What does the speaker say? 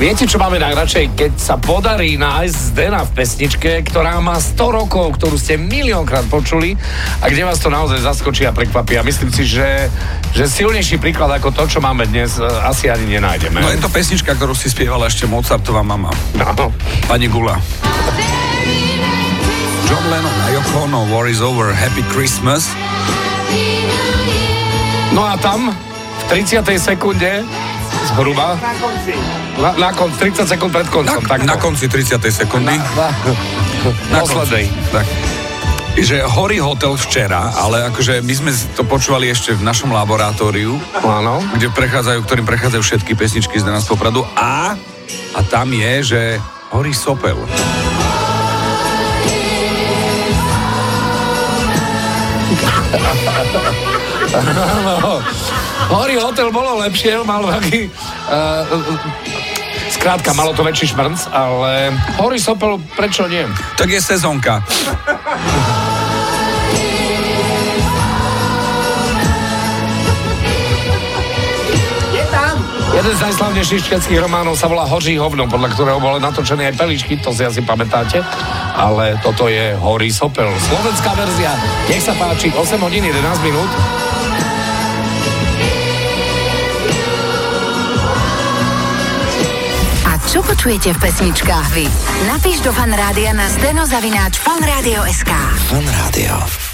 Viete, čo máme najradšej? Keď sa podarí nájsť Zdena v pesničke, ktorá má 100 rokov, ktorú ste miliónkrát počuli a kde vás to naozaj zaskočí a prekvapí. A myslím si, že, že silnejší príklad ako to, čo máme dnes, e, asi ani nenájdeme. No je to pesnička, ktorú si spievala ešte Mozartová mama. No. Pani Gula. John Lennon a Yoko Ono, War is over, Happy Christmas. no a tam v 30. sekunde zhruba na, na konci, 30 sekúnd pred Na, koncom. tak na konci 30. sekundy. na, Na poslednej. konci. Tak. Že horí hotel včera, ale akože my sme to počúvali ešte v našom laboratóriu, Áno. kde prechádzajú, ktorým prechádzajú všetky pesničky z nás Popradu a, a tam je, že horí sopel. Áno. Hory hotel bolo lepšie, mal taký... Skrátka, malo to väčší šmrnc, ale Hory Sopel, prečo nie? Tak je sezónka. Jeden z najslavnejších švedských románov sa volá Hoří hovno, podľa ktorého boli natočené aj peličky, to si asi pamätáte, ale toto je Horí Sopel. Slovenská verzia, nech sa páči, 8 hodín 11 minút. A čo počujete v pesničkách vy? Napíš do fanrádia na steno zavináč fanradio.sk. Fan Rádio.